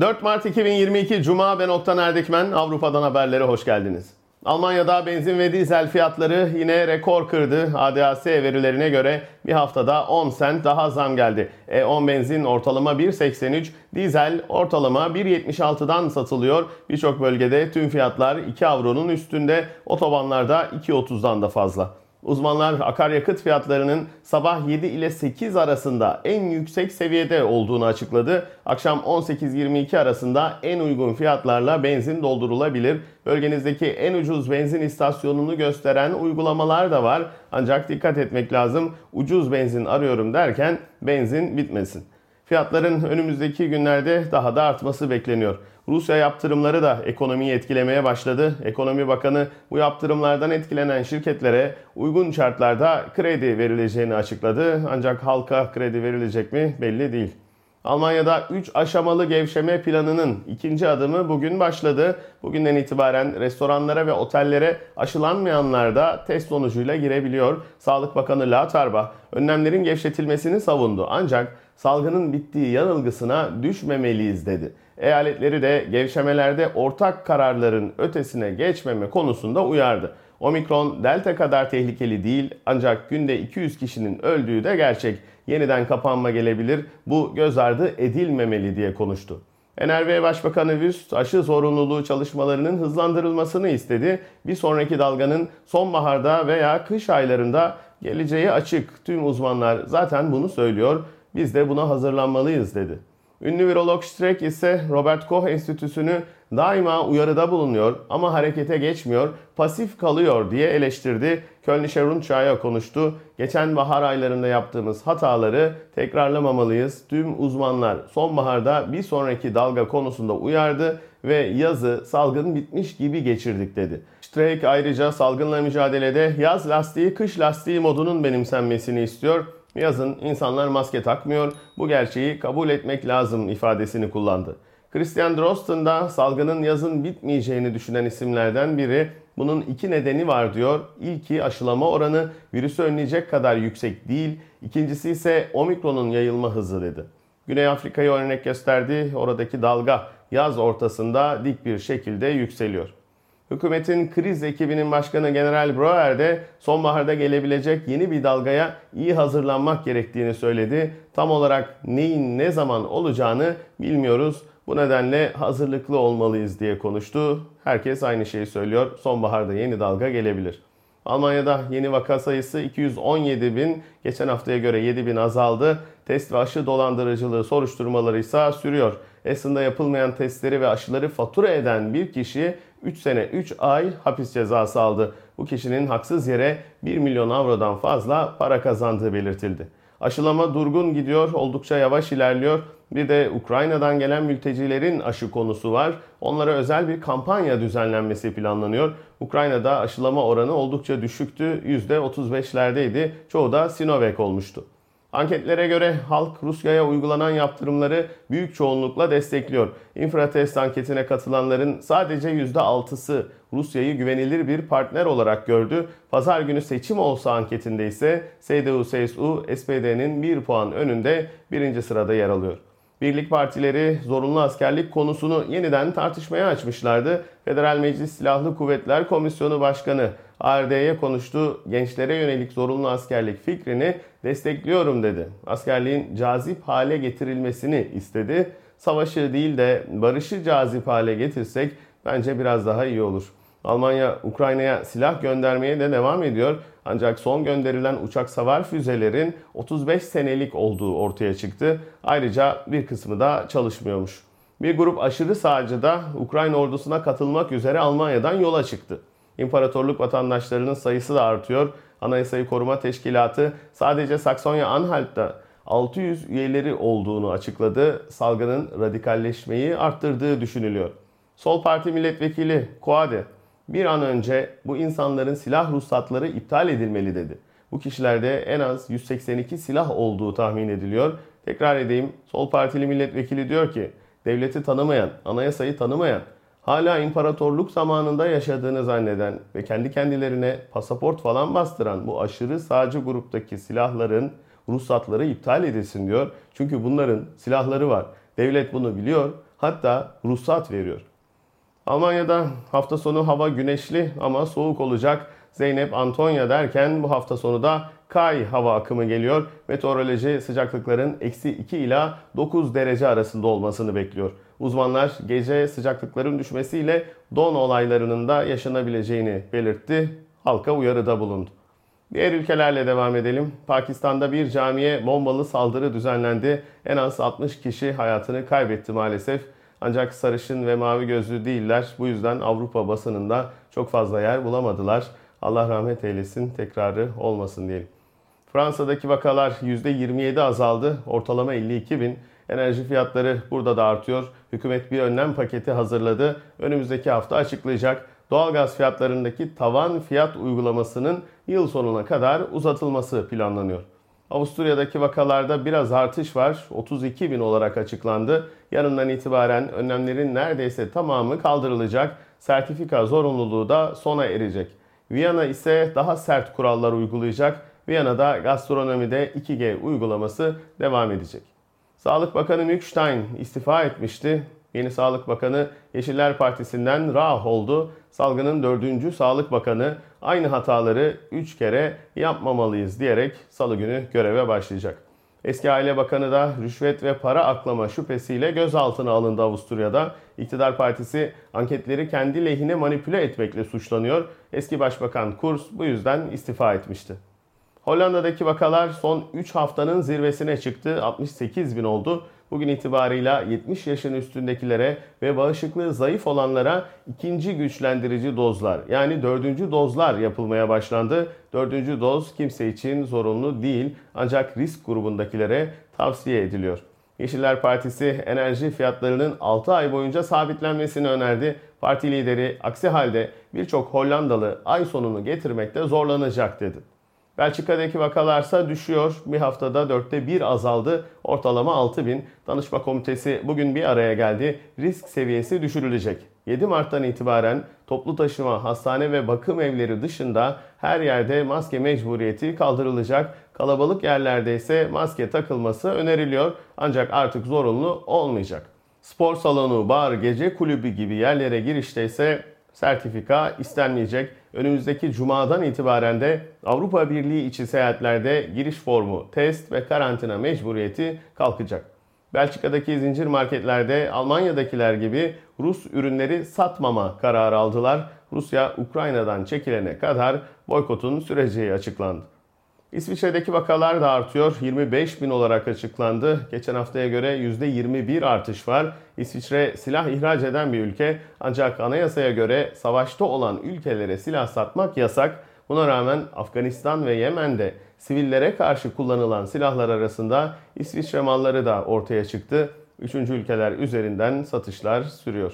4 Mart 2022 Cuma ben Oktan Erdikmen. Avrupa'dan haberlere hoş geldiniz. Almanya'da benzin ve dizel fiyatları yine rekor kırdı. ADAC verilerine göre bir haftada 10 sent daha zam geldi. E10 benzin ortalama 1.83, dizel ortalama 1.76'dan satılıyor. Birçok bölgede tüm fiyatlar 2 avronun üstünde, otobanlarda 2.30'dan da fazla. Uzmanlar akaryakıt fiyatlarının sabah 7 ile 8 arasında en yüksek seviyede olduğunu açıkladı. Akşam 18-22 arasında en uygun fiyatlarla benzin doldurulabilir. Bölgenizdeki en ucuz benzin istasyonunu gösteren uygulamalar da var. Ancak dikkat etmek lazım. Ucuz benzin arıyorum derken benzin bitmesin. Fiyatların önümüzdeki günlerde daha da artması bekleniyor. Rusya yaptırımları da ekonomiyi etkilemeye başladı. Ekonomi Bakanı bu yaptırımlardan etkilenen şirketlere uygun şartlarda kredi verileceğini açıkladı. Ancak halka kredi verilecek mi belli değil. Almanya'da 3 aşamalı gevşeme planının ikinci adımı bugün başladı. Bugünden itibaren restoranlara ve otellere aşılanmayanlar da test sonucuyla girebiliyor. Sağlık Bakanı Latarba önlemlerin gevşetilmesini savundu. Ancak salgının bittiği yanılgısına düşmemeliyiz dedi. Eyaletleri de gevşemelerde ortak kararların ötesine geçmeme konusunda uyardı. Omikron delta kadar tehlikeli değil ancak günde 200 kişinin öldüğü de gerçek. Yeniden kapanma gelebilir. Bu göz ardı edilmemeli diye konuştu. NRV Başbakanı Wüst aşı zorunluluğu çalışmalarının hızlandırılmasını istedi. Bir sonraki dalganın sonbaharda veya kış aylarında geleceği açık. Tüm uzmanlar zaten bunu söylüyor. Biz de buna hazırlanmalıyız dedi. Ünlü virolog Streck ise Robert Koch Enstitüsü'nü daima uyarıda bulunuyor ama harekete geçmiyor, pasif kalıyor diye eleştirdi. Kölnische Rundschau'ya konuştu. Geçen bahar aylarında yaptığımız hataları tekrarlamamalıyız. Tüm uzmanlar sonbaharda bir sonraki dalga konusunda uyardı ve yazı salgın bitmiş gibi geçirdik dedi. Streck ayrıca salgınla mücadelede yaz lastiği kış lastiği modunun benimsenmesini istiyor. Yazın insanlar maske takmıyor. Bu gerçeği kabul etmek lazım ifadesini kullandı. Christian Drosten da salgının yazın bitmeyeceğini düşünen isimlerden biri. Bunun iki nedeni var diyor. İlki aşılama oranı virüsü önleyecek kadar yüksek değil. İkincisi ise omikronun yayılma hızı dedi. Güney Afrika'yı örnek gösterdi. Oradaki dalga yaz ortasında dik bir şekilde yükseliyor. Hükümetin kriz ekibinin başkanı General Broer de sonbaharda gelebilecek yeni bir dalgaya iyi hazırlanmak gerektiğini söyledi. Tam olarak neyin ne zaman olacağını bilmiyoruz. Bu nedenle hazırlıklı olmalıyız diye konuştu. Herkes aynı şeyi söylüyor. Sonbaharda yeni dalga gelebilir. Almanya'da yeni vaka sayısı 217 bin, geçen haftaya göre 7 bin azaldı. Test ve aşı dolandırıcılığı soruşturmaları ise sürüyor. Essen'da yapılmayan testleri ve aşıları fatura eden bir kişi 3 sene 3 ay hapis cezası aldı. Bu kişinin haksız yere 1 milyon avrodan fazla para kazandığı belirtildi. Aşılama durgun gidiyor, oldukça yavaş ilerliyor. Bir de Ukrayna'dan gelen mültecilerin aşı konusu var. Onlara özel bir kampanya düzenlenmesi planlanıyor. Ukrayna'da aşılama oranı oldukça düşüktü. %35'lerdeydi. Çoğu da Sinovac olmuştu. Anketlere göre halk Rusya'ya uygulanan yaptırımları büyük çoğunlukla destekliyor. Infratest anketine katılanların sadece %6'sı Rusya'yı güvenilir bir partner olarak gördü. Pazar günü seçim olsa anketinde ise CDU-CSU SPD'nin 1 puan önünde birinci sırada yer alıyor. Birlik partileri zorunlu askerlik konusunu yeniden tartışmaya açmışlardı. Federal Meclis Silahlı Kuvvetler Komisyonu Başkanı ARD'ye konuştu. Gençlere yönelik zorunlu askerlik fikrini destekliyorum dedi. Askerliğin cazip hale getirilmesini istedi. Savaşı değil de barışı cazip hale getirsek bence biraz daha iyi olur. Almanya Ukrayna'ya silah göndermeye de devam ediyor. Ancak son gönderilen uçak savar füzelerin 35 senelik olduğu ortaya çıktı. Ayrıca bir kısmı da çalışmıyormuş. Bir grup aşırı sağcı da Ukrayna ordusuna katılmak üzere Almanya'dan yola çıktı. İmparatorluk vatandaşlarının sayısı da artıyor. Anayasayı Koruma Teşkilatı sadece Saksonya-Anhalt'ta 600 üyeleri olduğunu açıkladı. Salgının radikalleşmeyi arttırdığı düşünülüyor. Sol Parti Milletvekili Koade bir an önce bu insanların silah ruhsatları iptal edilmeli dedi. Bu kişilerde en az 182 silah olduğu tahmin ediliyor. Tekrar edeyim, Sol Partili milletvekili diyor ki, devleti tanımayan, anayasayı tanımayan, hala imparatorluk zamanında yaşadığını zanneden ve kendi kendilerine pasaport falan bastıran bu aşırı sağcı gruptaki silahların ruhsatları iptal edilsin diyor. Çünkü bunların silahları var. Devlet bunu biliyor hatta ruhsat veriyor. Almanya'da hafta sonu hava güneşli ama soğuk olacak. Zeynep Antonya derken bu hafta sonu da Kay hava akımı geliyor. Meteoroloji sıcaklıkların eksi 2 ila 9 derece arasında olmasını bekliyor. Uzmanlar gece sıcaklıkların düşmesiyle don olaylarının da yaşanabileceğini belirtti. Halka uyarıda bulundu. Diğer ülkelerle devam edelim. Pakistan'da bir camiye bombalı saldırı düzenlendi. En az 60 kişi hayatını kaybetti maalesef. Ancak sarışın ve mavi gözlü değiller. Bu yüzden Avrupa basınında çok fazla yer bulamadılar. Allah rahmet eylesin, tekrarı olmasın diyelim. Fransa'daki vakalar %27 azaldı. Ortalama 52 bin. Enerji fiyatları burada da artıyor. Hükümet bir önlem paketi hazırladı. Önümüzdeki hafta açıklayacak. Doğalgaz fiyatlarındaki tavan fiyat uygulamasının yıl sonuna kadar uzatılması planlanıyor. Avusturya'daki vakalarda biraz artış var. 32 bin olarak açıklandı. Yarından itibaren önlemlerin neredeyse tamamı kaldırılacak. Sertifika zorunluluğu da sona erecek. Viyana ise daha sert kurallar uygulayacak. Viyana'da gastronomide 2G uygulaması devam edecek. Sağlık Bakanı Mükstein istifa etmişti. Yeni Sağlık Bakanı Yeşiller Partisi'nden rah oldu. Salgının dördüncü Sağlık Bakanı aynı hataları 3 kere yapmamalıyız diyerek salı günü göreve başlayacak. Eski Aile Bakanı da rüşvet ve para aklama şüphesiyle gözaltına alındı Avusturya'da. İktidar Partisi anketleri kendi lehine manipüle etmekle suçlanıyor. Eski Başbakan Kurz bu yüzden istifa etmişti. Hollanda'daki vakalar son 3 haftanın zirvesine çıktı. 68 bin oldu. Bugün itibarıyla 70 yaşın üstündekilere ve bağışıklığı zayıf olanlara ikinci güçlendirici dozlar yani dördüncü dozlar yapılmaya başlandı. Dördüncü doz kimse için zorunlu değil ancak risk grubundakilere tavsiye ediliyor. Yeşiller Partisi enerji fiyatlarının 6 ay boyunca sabitlenmesini önerdi. Parti lideri aksi halde birçok Hollandalı ay sonunu getirmekte zorlanacak dedi. Belçika'daki vakalarsa düşüyor. Bir haftada dörtte bir azaldı. Ortalama 6 bin. Danışma komitesi bugün bir araya geldi. Risk seviyesi düşürülecek. 7 Mart'tan itibaren toplu taşıma, hastane ve bakım evleri dışında her yerde maske mecburiyeti kaldırılacak. Kalabalık yerlerde ise maske takılması öneriliyor ancak artık zorunlu olmayacak. Spor salonu, bar, gece kulübü gibi yerlere girişte ise sertifika istenmeyecek. Önümüzdeki cumadan itibaren de Avrupa Birliği içi seyahatlerde giriş formu, test ve karantina mecburiyeti kalkacak. Belçika'daki zincir marketlerde Almanya'dakiler gibi Rus ürünleri satmama kararı aldılar. Rusya Ukrayna'dan çekilene kadar boykotun süreceği açıklandı. İsviçre'deki vakalar da artıyor. 25 bin olarak açıklandı. Geçen haftaya göre %21 artış var. İsviçre silah ihraç eden bir ülke. Ancak anayasaya göre savaşta olan ülkelere silah satmak yasak. Buna rağmen Afganistan ve Yemen'de sivillere karşı kullanılan silahlar arasında İsviçre malları da ortaya çıktı. Üçüncü ülkeler üzerinden satışlar sürüyor.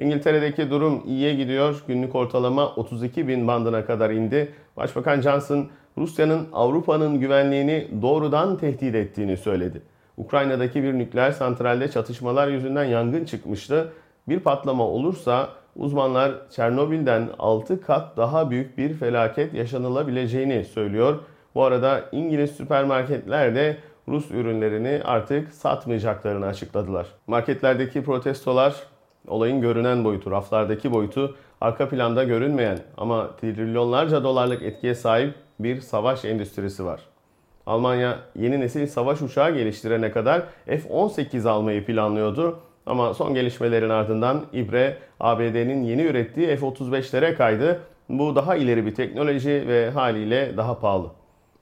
İngiltere'deki durum iyiye gidiyor. Günlük ortalama 32 bin bandına kadar indi. Başbakan Johnson Rusya'nın Avrupa'nın güvenliğini doğrudan tehdit ettiğini söyledi. Ukrayna'daki bir nükleer santralde çatışmalar yüzünden yangın çıkmıştı. Bir patlama olursa uzmanlar Çernobil'den 6 kat daha büyük bir felaket yaşanılabileceğini söylüyor. Bu arada İngiliz süpermarketler de Rus ürünlerini artık satmayacaklarını açıkladılar. Marketlerdeki protestolar olayın görünen boyutu, raflardaki boyutu, arka planda görünmeyen ama trilyonlarca dolarlık etkiye sahip bir savaş endüstrisi var. Almanya yeni nesil savaş uçağı geliştirene kadar F-18 almayı planlıyordu. Ama son gelişmelerin ardından İbre ABD'nin yeni ürettiği F-35'lere kaydı. Bu daha ileri bir teknoloji ve haliyle daha pahalı.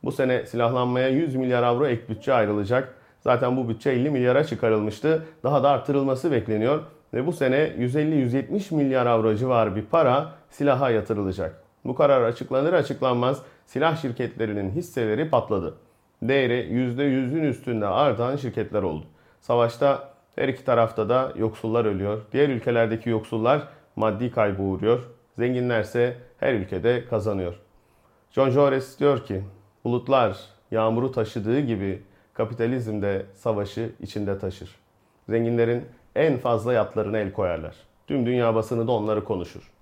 Bu sene silahlanmaya 100 milyar avro ek bütçe ayrılacak. Zaten bu bütçe 50 milyara çıkarılmıştı. Daha da arttırılması bekleniyor. Ve bu sene 150-170 milyar avro civarı bir para silaha yatırılacak. Bu karar açıklanır açıklanmaz silah şirketlerinin hisseleri patladı. Değeri %100'ün üstünde artan şirketler oldu. Savaşta her iki tarafta da yoksullar ölüyor. Diğer ülkelerdeki yoksullar maddi kaybı uğruyor. Zenginlerse her ülkede kazanıyor. John Jores diyor ki, bulutlar yağmuru taşıdığı gibi kapitalizm de savaşı içinde taşır. Zenginlerin en fazla yatlarına el koyarlar. Tüm dünya basını da onları konuşur.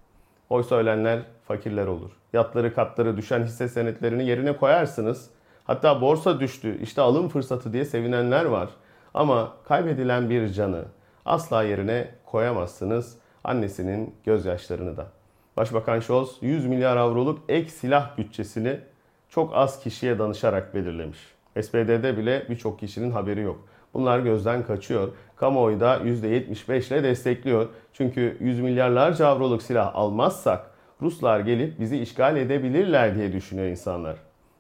Oysa ölenler fakirler olur. Yatları katları düşen hisse senetlerini yerine koyarsınız. Hatta borsa düştü işte alım fırsatı diye sevinenler var. Ama kaybedilen bir canı, asla yerine koyamazsınız annesinin gözyaşlarını da. Başbakan Scholz 100 milyar avroluk ek silah bütçesini çok az kişiye danışarak belirlemiş. SPD'de bile birçok kişinin haberi yok. Bunlar gözden kaçıyor. Kamuoyu da %75 ile destekliyor. Çünkü 100 milyarlarca avroluk silah almazsak Ruslar gelip bizi işgal edebilirler diye düşünüyor insanlar.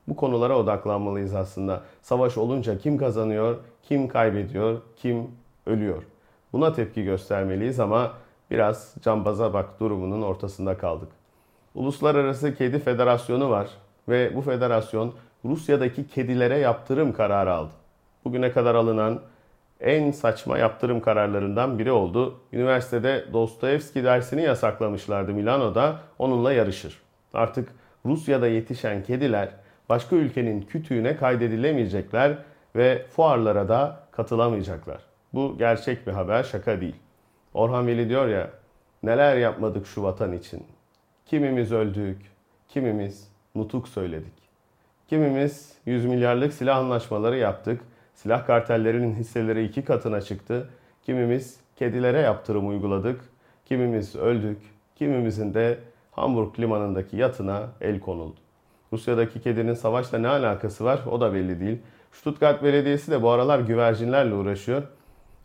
Bu konulara odaklanmalıyız aslında. Savaş olunca kim kazanıyor, kim kaybediyor, kim ölüyor. Buna tepki göstermeliyiz ama biraz cambaza bak durumunun ortasında kaldık. Uluslararası Kedi Federasyonu var ve bu federasyon Rusya'daki kedilere yaptırım kararı aldı. Bugüne kadar alınan en saçma yaptırım kararlarından biri oldu. Üniversitede Dostoyevski dersini yasaklamışlardı Milano'da. Onunla yarışır. Artık Rusya'da yetişen kediler başka ülkenin kütüğüne kaydedilemeyecekler ve fuarlara da katılamayacaklar. Bu gerçek bir haber, şaka değil. Orhan Veli diyor ya, neler yapmadık şu vatan için. Kimimiz öldük, kimimiz nutuk söyledik. Kimimiz 100 milyarlık silah anlaşmaları yaptık. Silah kartellerinin hisseleri iki katına çıktı. Kimimiz kedilere yaptırım uyguladık. Kimimiz öldük. Kimimizin de Hamburg limanındaki yatına el konuldu. Rusya'daki kedinin savaşla ne alakası var o da belli değil. Stuttgart Belediyesi de bu aralar güvercinlerle uğraşıyor.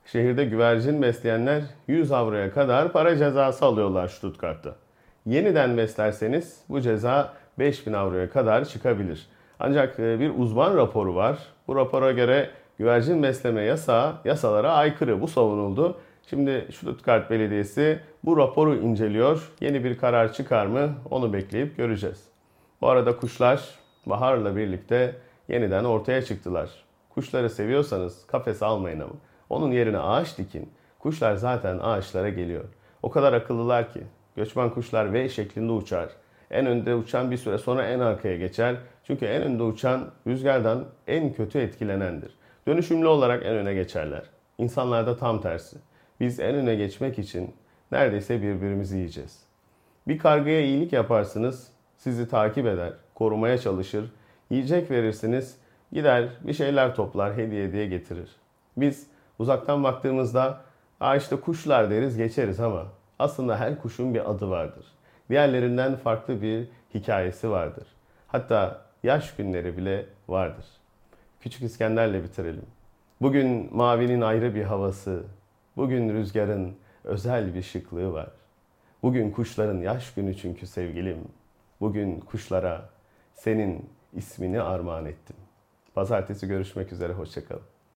Şehirde güvercin besleyenler 100 avroya kadar para cezası alıyorlar Stuttgart'ta. Yeniden beslerseniz bu ceza 5000 avroya kadar çıkabilir. Ancak e, bir uzman raporu var. Bu rapora göre güvercin besleme yasağı yasalara aykırı. Bu savunuldu. Şimdi Stuttgart Belediyesi bu raporu inceliyor. Yeni bir karar çıkar mı onu bekleyip göreceğiz. Bu arada kuşlar baharla birlikte yeniden ortaya çıktılar. Kuşları seviyorsanız kafes almayın ama. Onun yerine ağaç dikin. Kuşlar zaten ağaçlara geliyor. O kadar akıllılar ki. Göçmen kuşlar V şeklinde uçar. En önde uçan bir süre sonra en arkaya geçer. Çünkü en önde uçan rüzgardan en kötü etkilenendir. Dönüşümlü olarak en öne geçerler. İnsanlarda tam tersi. Biz en öne geçmek için neredeyse birbirimizi yiyeceğiz. Bir kargaya iyilik yaparsınız, sizi takip eder, korumaya çalışır. Yiyecek verirsiniz, gider bir şeyler toplar, hediye diye getirir. Biz uzaktan baktığımızda Aa işte kuşlar deriz geçeriz ama aslında her kuşun bir adı vardır. Diğerlerinden farklı bir hikayesi vardır. Hatta yaş günleri bile vardır. Küçük İskender'le bitirelim. Bugün mavinin ayrı bir havası, bugün rüzgarın özel bir şıklığı var. Bugün kuşların yaş günü çünkü sevgilim. Bugün kuşlara senin ismini armağan ettim. Pazartesi görüşmek üzere, hoşçakalın.